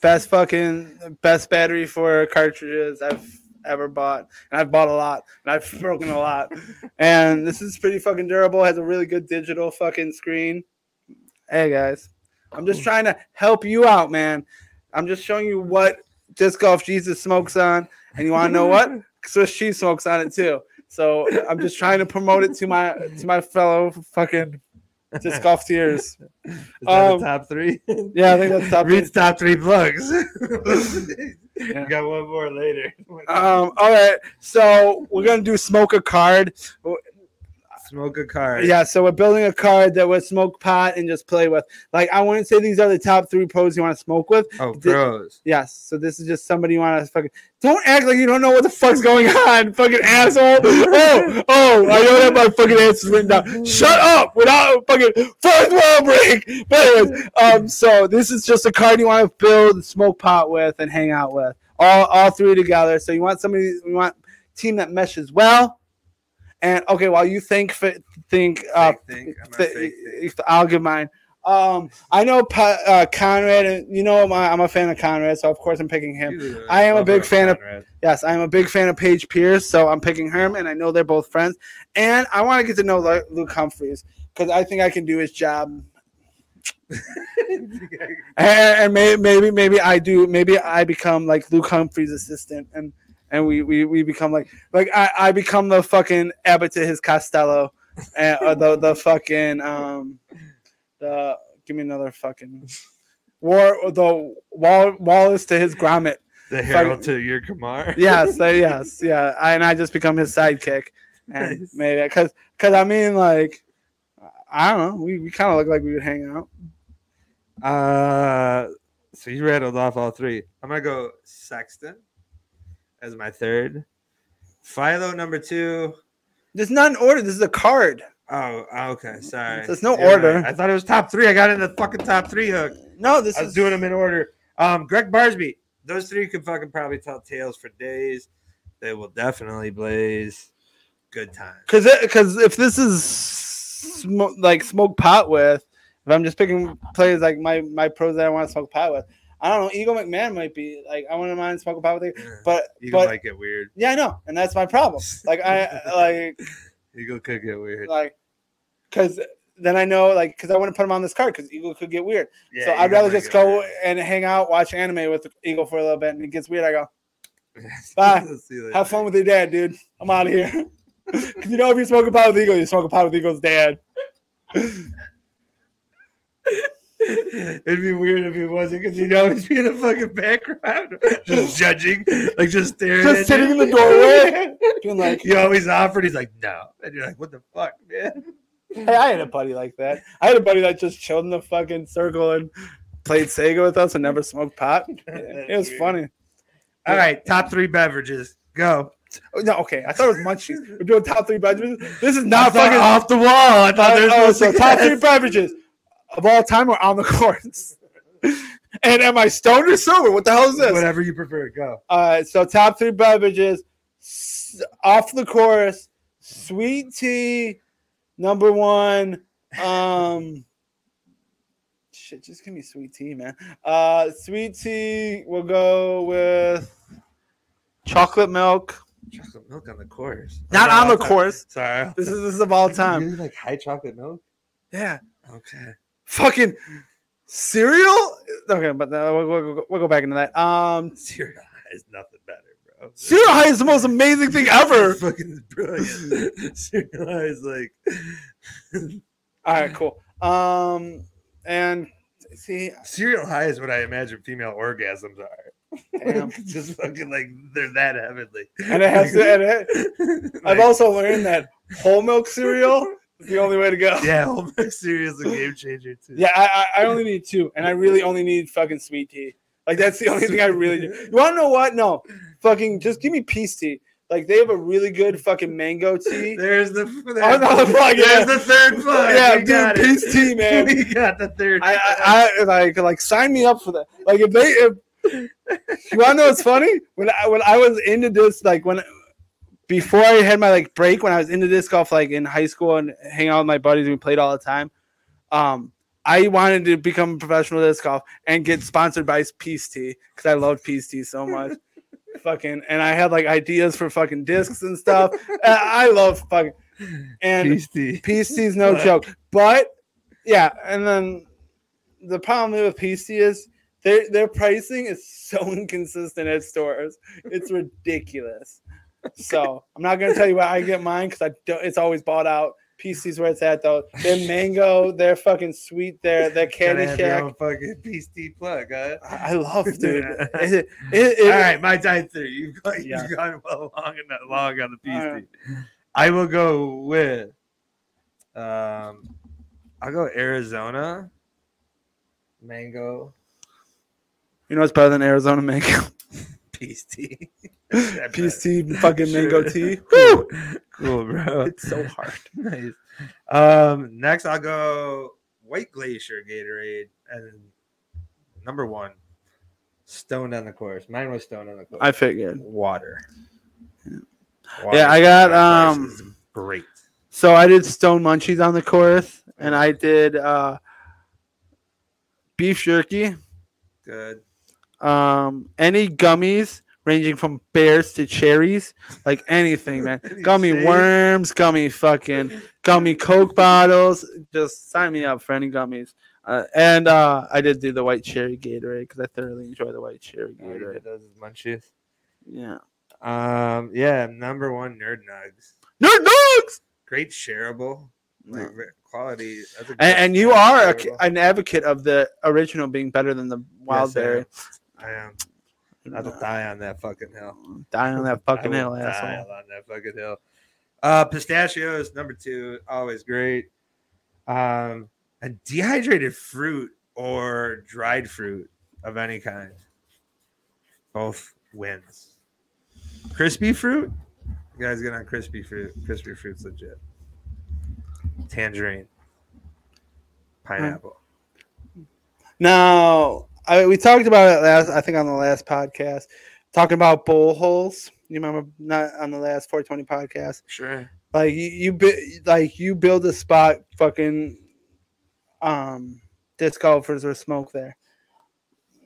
Best fucking best battery for cartridges I've ever bought, and I've bought a lot, and I've broken a lot. and this is pretty fucking durable. Has a really good digital fucking screen. Hey guys, I'm just trying to help you out, man. I'm just showing you what Disc Golf Jesus smokes on, and you want to know what Swiss cheese smokes on it too. So I'm just trying to promote it to my to my fellow fucking disc golf tiers. Is that Um, top three? Yeah, I think that's top. Reed's top three plugs. Yeah. You got one more later. Um, all right, so we're gonna do smoke a card. Smoke a card. Yeah, so we're building a card that would smoke pot and just play with. Like I wouldn't say these are the top three pros you want to smoke with. Oh, pros. Yes, so this is just somebody you want to fucking. Don't act like you don't know what the fuck's going on, fucking asshole. Oh, oh, I don't have my fucking answers written down. Shut up without fucking first world break. But anyways, um, so this is just a card you want to build, smoke pot with, and hang out with. All, all three together. So you want somebody, you want team that meshes well. And okay, while you think, think, uh, think. I'm th- fake think. if- I'll give mine. Um, I know Pa- uh, Conrad, and you know my, I'm a fan of Conrad, so of course I'm picking him. I am a big fan of- Yes, I'm a big fan of Paige Pierce, so I'm picking him, and I know they're both friends. And I want to get to know Luke Humphries because I think I can do his job. And, and maybe, maybe, maybe I do. Maybe I become like Luke Humphries' assistant, and and we we, we become like like I, I become the fucking Abbott to his Costello, and or the the fucking um the give me another fucking war the Wall, Wallace to his Gromit. the Harold to your Kumar. yes, uh, yes, yeah. I, and I just become his sidekick, and Nice. maybe because because I mean like I don't know. We, we kind of look like we would hang out. Uh, so you rattled off all three. I'm gonna go Sexton as my third. Philo number two. There's not an order. This is a card. Oh, okay. Sorry. There's no You're order. right. I thought it was top three. I got in the fucking top three hook. No, this I was is doing them in order. Um, Gregg Barsby. Those three could fucking probably tell tales for days. They will definitely blaze good time. because because if this is smoke, like smoke pot with, if I'm just picking players like my my pros that I want to smoke pot with, I don't know. Eagle McMahon might be like I wouldn't mind smoking pot with, it, but Eagle but might get weird. yeah, I know, and that's my problem. Like I like Eagle could get weird. like because then I know like because I want to put him on this card because Eagle could get weird. Yeah, so I'd rather just go weird. and hang out, watch anime with Eagle for a little bit, and it gets weird. I go, Bye. Have fun with your dad, dude. I'm out of here. 'Cause you know if you smoke a pot with Eagle, you smoke a pot with Eagle's dad. It'd be weird if it wasn't because you'd always be in the fucking background, just judging, like just staring. Just at sitting you. in the doorway. Being like, you always offered. He's like, no, and you're like, what the fuck, man? hey, I had a buddy like that. I had a buddy that just chilled in the fucking circle and played Sega with us and never smoked pot. It was weird. funny. All right, top three beverages. Go. Oh, No, okay. I thought it was munchies. We're doing top three beverages. This is not fucking off the wall. I thought Uh, there's oh, so top three beverages of all time or on the course. and am I stoned or sober? What the hell is this? Whatever you prefer, go. All right, so top three beverages off the course. Sweet tea, number one. Um, shit, just give me sweet tea, man. Uh, sweet tea. We'll go with chocolate milk. Chocolate milk on the course. Not on the course. Sorry. This is this is of all You time. really like high chocolate milk? Yeah. Okay. Fucking cereal. Okay, but uh, we'll, we'll, we'll go back into that. Um, Cereal high is nothing better, bro. cereal high is the most amazing thing ever. fucking brilliant. cereal high is like. All right, cool. Um, and see, Cereal high is what I imagine female orgasms are. Damn. Just fucking like they're that heavenly. and it has to. And it, I've also learned that whole milk cereal the only way to go. yeah, whole milk cereal is a game changer too. Yeah, I, I I only need two, and I really only need fucking sweet tea. Like that's the only thing I really do. You want to know what? No, fucking just give me peace tea. Like they have a really good fucking mango tea. There's the Oh, there's, no, the plug, yeah. there's the third plug. Yeah, We dude, it. peace tea, man. we got the third. I. I, I like like sign me up for that. Like if they if you wanna know what's funny? When I when I was into this, like when before I had my like break when I was into disc golf like in high school and hang out with my buddies we played all the time. Um I wanted to become a professional disc golf and get sponsored by Peace Tea because I loved Peace Tea so much. fucking and I had like ideas for fucking discs and stuff. I I love fucking and Peace tea. Peace tea is no What? joke. But yeah, and then the problem with Peace tea is their their pricing is so inconsistent at stores. It's ridiculous. So I'm not gonna tell you where I get mine because I don't. It's always bought out. Peace Tea's where it's at though. Their mango, they're fucking sweet. Their their candy shack. fucking tea plug, huh? I I love, dude. It, it, it, All right, my time three. You've gone, Yeah. you've gone well long and not long on the Peace Tea. Right. I will go with. Um, I'll go Arizona. Mango You know what's better than Arizona mango? peace tea. Peace tea, fucking mango tea. Cool, cool, bro. It's so hard. nice. Um, next I'll go White Glacier Gatorade and number one, Stone on the course. Mine was Stone on the course. I figured. water. Yeah, I got, um, great. So I did stone munchies on the course, and I did uh, beef jerky, Good. um, any gummies ranging from bears to cherries, like anything, man. Gummy shade? worms, gummy fucking gummy Coke bottles. Just sign me up for any gummies. Uh, and uh, I did do the white cherry Gatorade because I thoroughly enjoy the white cherry Gatorade. those as munchies. Yeah. Um, yeah, number one, Nerd Nugs. Nerd dogs. Great shareable. Like No. quality. And, and you are a, an advocate of the original being better than the wild Yes, berry. I am. I will die on that fucking hill. Die on that fucking hill, die asshole. on that fucking hill. Uh, pistachios, number two, always great. Um, and dehydrated fruit or dried fruit of any kind, both wins. Crispy fruit, you guys get on crispy fruit. Crispy fruit's legit. Tangerine, pineapple. Now, I, we talked about it last, I think, on the last podcast, talking about bowl holes. You remember not on the last 420 podcast? Sure. Like you, you bi- like you build a spot, fucking, um, disc golfers or smoke there.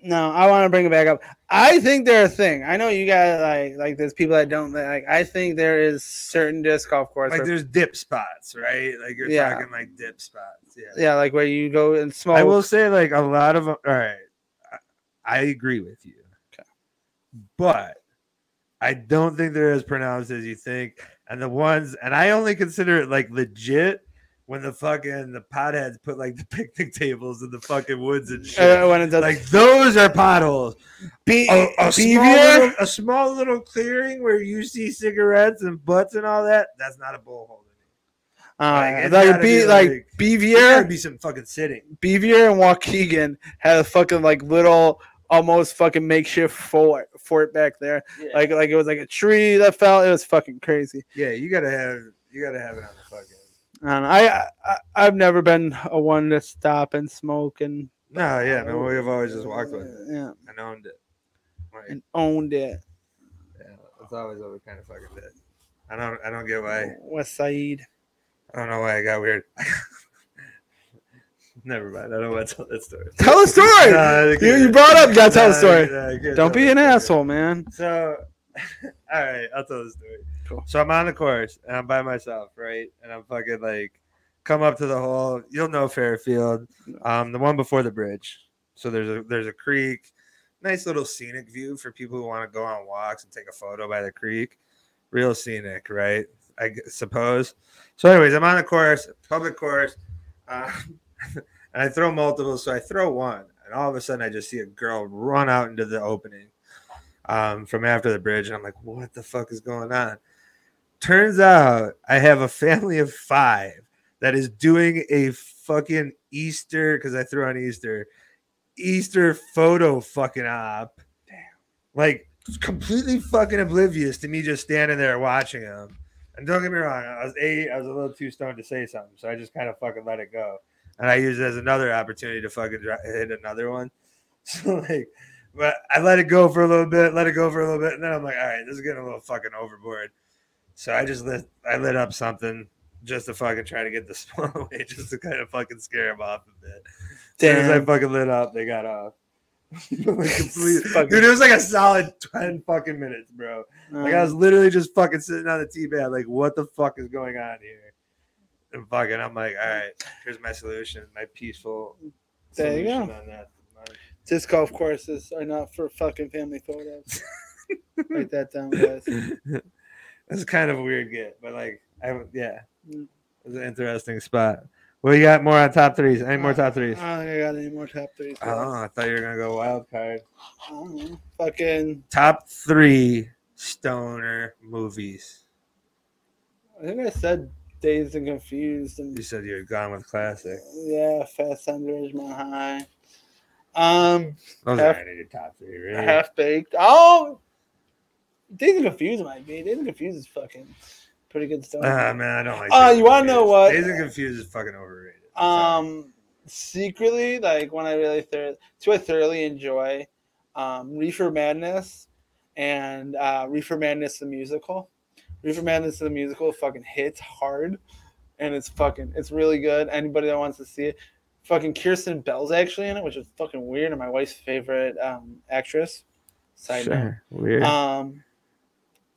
No, I want to bring it back up. I think they're a thing. I know you got like like there's people that don't like. I think there is certain disc golf course, Like there's dip spots, right? Like you're Yeah. talking like dip spots. Yeah. yeah, like where you go and smoke. I will say, like a lot of all right, I, agree with you, Okay. but I don't think they're as pronounced as you think. And the ones, and I only consider it like legit when the fucking the potheads put like the picnic tables in the fucking woods and shit. uh, when it does like those are potholes. be, A, a small little, a small little clearing where you see cigarettes and butts and all that. That's not a bullhole. Uh, Like, like, be, be like, like- There be some fucking sitting. Bevier and Waukegan had a fucking like little almost fucking makeshift fort fort back there. Yeah. Like like it was like a tree that fell. It was fucking crazy. yeah, you gotta have you gotta have it on the fucking. I don't know. I, I I've never been a one to stop and smoke and No, yeah, no, we've always just walked with it yeah and owned it. Right. and owned it. Yeah, that's always what we kind of fucking did. I don't, I don't get why. West Side. I don't know why I got weird. Never mind. I don't want to tell that story. Tell a story. I you, you brought up. You gotta tell a story. I Don't be an asshole, man. So, all right, I'll tell the story. Cool. So I'm on the course and I'm by myself, right? And I'm fucking like, come up to the hole. You'll know Fairfield, um, the one before the bridge. So there's a there's a creek, nice little scenic view for people who want to go on walks and take a photo by the creek. Real scenic, right? I suppose. So, anyways, I'm on the course, public course, uh, and I throw multiples. So I throw one, and all of a sudden I just see a girl run out into the opening um, from after the bridge, and I'm like, "What the fuck is going on?" Turns out I have a family of five that is doing a fucking Easter because I threw on Easter, Easter photo fucking op. Damn, like completely fucking oblivious to me just standing there watching them. And don't get me wrong, I was eight, I was a little too stoned to say something, so I just kind of fucking let it go. And I used it as another opportunity to fucking hit another one. So like, but I let it go for a little bit, let it go for a little bit, and then I'm like, all right, this is getting a little fucking overboard. So I just lit, I lit up something just to fucking try to get the spawn away, just to kind of fucking scare them off a bit. As soon as I fucking lit up, they got off. Like, complete- Dude, it was like a solid 10 fucking minutes, bro. Like I was literally just fucking sitting on the tea bed, like, what the fuck is going on here? And fucking, I'm like, all right, here's my solution, my peaceful There you solution go. on that. Disc golf courses are not for fucking family photos. Write that down, guys. That's kind of a weird get, but like, I yeah, Mm. it's an interesting spot. Well, you got more on top threes? Any more top threes? I don't think I got any more top threes. Oh. I thought you were gonna go wild card. I don't know. Fucking. Top three stoner movies. I think I said Dazed and Confused and You said you were gone with classic. yeah, Fast and Under Ridgemont High. Um, Those Half- in your top three, really. half baked. Oh, Dazed and Confused might be. Dazed and Confused is fucking pretty good stuff. Ah man, I don't like. Uh, you wanna know Confused. what? Dazed and Confused is fucking overrated. I'm sorry. Um, secretly, like when I really thor- two I thoroughly enjoy, um, Reefer Madness and uh, Reefer Madness the musical. Reefer Madness the musical fucking hits hard, and it's fucking it's really good. Anybody that wants to see it, fucking Kristen Bell's actually in it, which is fucking weird, and my wife's favorite um, actress. Side note. weird. Um,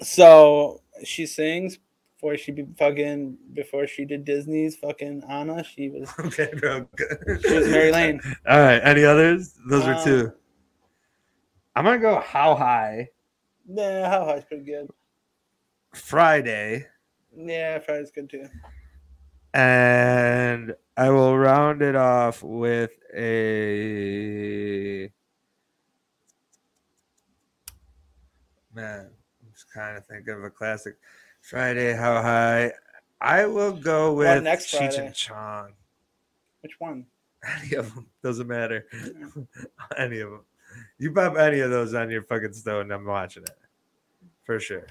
so she sings before she be fucking before she did Disney's fucking Anna. She was okay, bro. she was Mary Lane. All right. Any others? Those are Uh, two. I'm gonna go how high Nah, how high's pretty good. Friday, Yeah, Friday's good too. and I will round it off with a man. I'm just kind of thinking of a classic. Friday, how high? I will go What, with next Cheech Friday? and Chong. Which one? Any of them doesn't matter. any of them. You pop any of those on your fucking stone, I'm watching it for sure.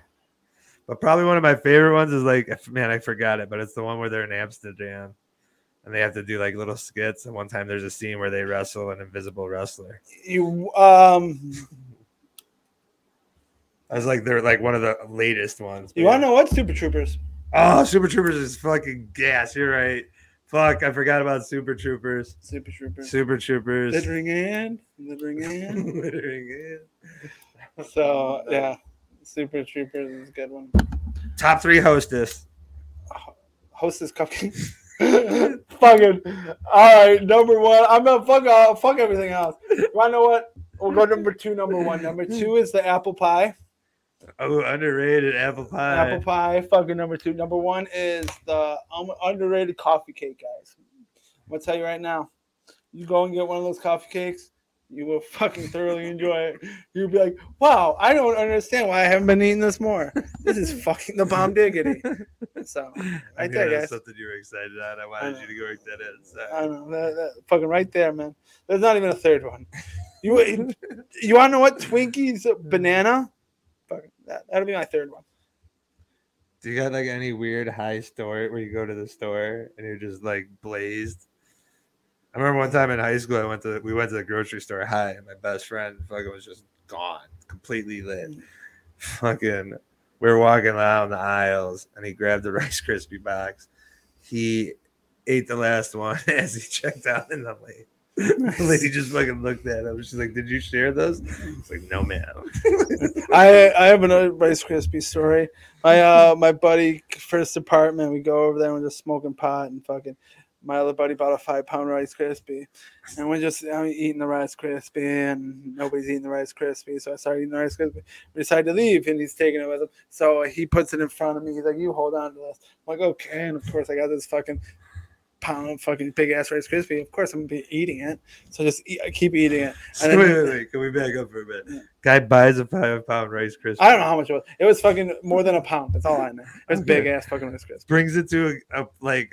But probably one of my favorite ones is like, man, I forgot it, but it's the one where they're in Amsterdam and they have to do like little skits. And one time there's a scene where they wrestle an invisible wrestler. You um, I was like, they're like one of the latest ones. you want to know what Super Troopers? Oh, Super Troopers is fucking gas. You're right. Fuck, I forgot about Super Troopers. Super Troopers. Super Troopers. Littering in, littering in. Littering in. so yeah, Super Troopers is a good one. Top three hostess. Hostess cupcakes. Fucking all right, number one. I'm gonna fuck all, fuck everything else. You wanna know what? We'll go number two, number one. Number two is the apple pie. Oh, underrated apple pie. Apple pie, fucking number two. Number one is the um, underrated coffee cake, guys. I'm gonna tell you right now. You go and get one of those coffee cakes, you will fucking thoroughly enjoy it. You'll be like, wow, I don't understand why I haven't been eating this more. This is fucking the bomb diggity. So I right there, guys. something you were excited on. I wanted know. you to go work that in. So. I know, that, that, fucking right there, man. There's not even a third one. You you want to know what Twinkies banana? Fuck, that, that'll be my third one. Do you got like any weird high story where you go to the store and you're just like blazed? I remember one time in high school, I went to we went to the grocery store high, and my best friend fucking was just gone, completely lit. Fucking, we were walking down the aisles, and he grabbed the Rice Krispie box. He ate the last one as he checked out in the lane. The lady just fucking looked at him. She's like, "Did you share those?" He's like, "No, ma'am." I I have another Rice Krispie story. My uh my buddy first apartment, we go over there and we're just smoking pot and fucking my other buddy bought a five pound Rice Krispie, and we're just I'm eating the Rice Krispie, and nobody's eating the Rice Krispie. So I started eating the Rice Krispie. We decided to leave, and he's taking it with him. So he puts it in front of me. He's like, "You hold on to this." I'm like, "Okay." And of course, I got this fucking pound, fucking big ass Rice Krispie. Of course, I'm gonna be eating it. So just eat, I keep eating it. And wait, then- wait, wait. Can we back up for a bit? Yeah. Guy buys a five pound Rice Krispie. I don't know how much it was. It was fucking more than a pound. That's all I know. It was Okay. big ass fucking Rice Krispie. Brings it to a, a like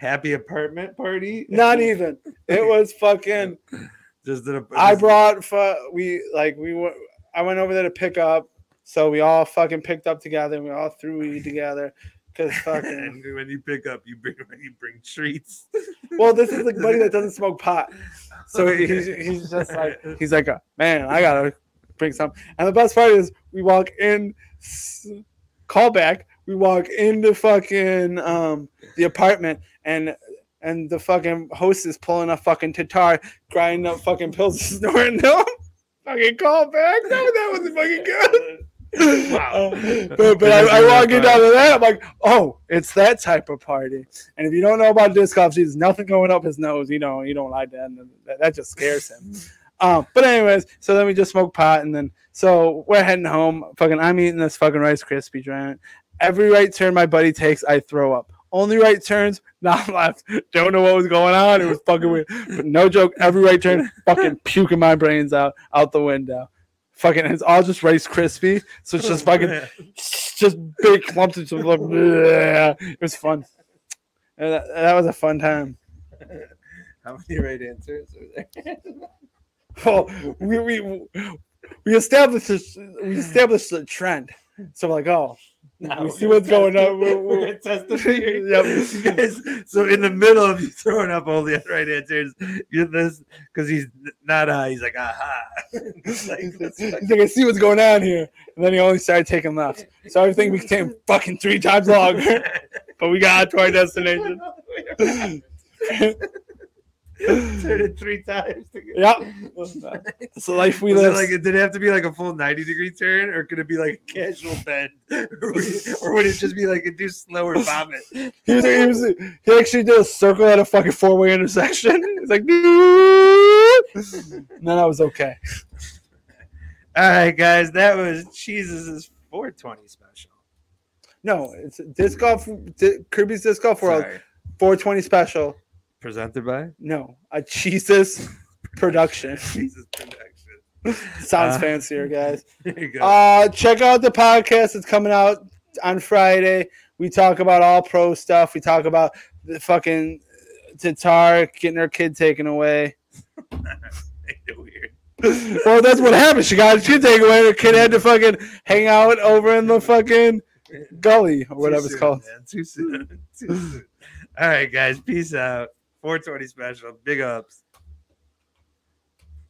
happy apartment party. Not even. It was fucking. Just an, I brought. Fu- we like we went. I went over there to pick up. So we all fucking picked up together. and We all threw weed together. Cause fucking. when you pick up, you bring when you bring treats. Well, this is the buddy that doesn't smoke pot. So Okay. he's, he's just like he's like, man, I gotta bring some. And the best part is we walk in, call back. We walk into fucking um the apartment and and the fucking host is pulling a fucking Tattar, grinding up fucking pills, snoring them. fucking call back. That, that was fucking good. Wow. Uh, but but I, I walk in down to that. I'm like, oh, it's that type of party. And if you don't know about disc golf, there's nothing going up his nose. You know, you don't like that. And that, that just scares him. Um, but anyways, so then we just smoke pot, and then so we're heading home. Fucking, I'm eating this fucking Rice Krispie joint. Every right turn my buddy takes, I throw up. Only right turns, not left. Don't know what was going on. It was fucking weird. But no joke, every right turn, fucking puking my brains out out the window. Fucking, it's all just Rice Krispie. So it's just fucking just big clumps of just like, bleh. it was fun. And that, that was a fun time. How many right answers are there? Well, oh, we we we established this, we established the trend. So we're like, oh, No, we see what's going on. We're, We're we're, gonna test the theory. Yep. You guys, so in the middle of you throwing up all the right answers, you're this because he's not high. He's like aha. It's like, He's like- like, I see what's going on here. And then he only started taking lefts. So everything became fucking three times longer. But we got to our destination. Turn it three times. To get- Yep. It's the life we Was it live. like did it have to be like a full 90 degree turn or could it be like a casual bend or would it, or would it just be like a do slower vomit He, was, he, was, he actually did a circle at a fucking four way intersection. It's like, and then I was okay. all right guys that was jesus' 420 special No, it's disc golf. Di- Kirby's disc golf world Sorry. 420 special. Presented by No, a Jesus production. jesus production Sounds Uh, fancier, guys. there you go Uh, check out the podcast. It's coming out on Friday. We talk about all pro stuff. We talk about the fucking Tattar getting her kid taken away. Well, that's what happened. She got her kid taken away. Her kid had to fucking hang out over in the fucking gully or whatever Too it's called. man. too soon too soon all right guys peace out 420 special. Big ups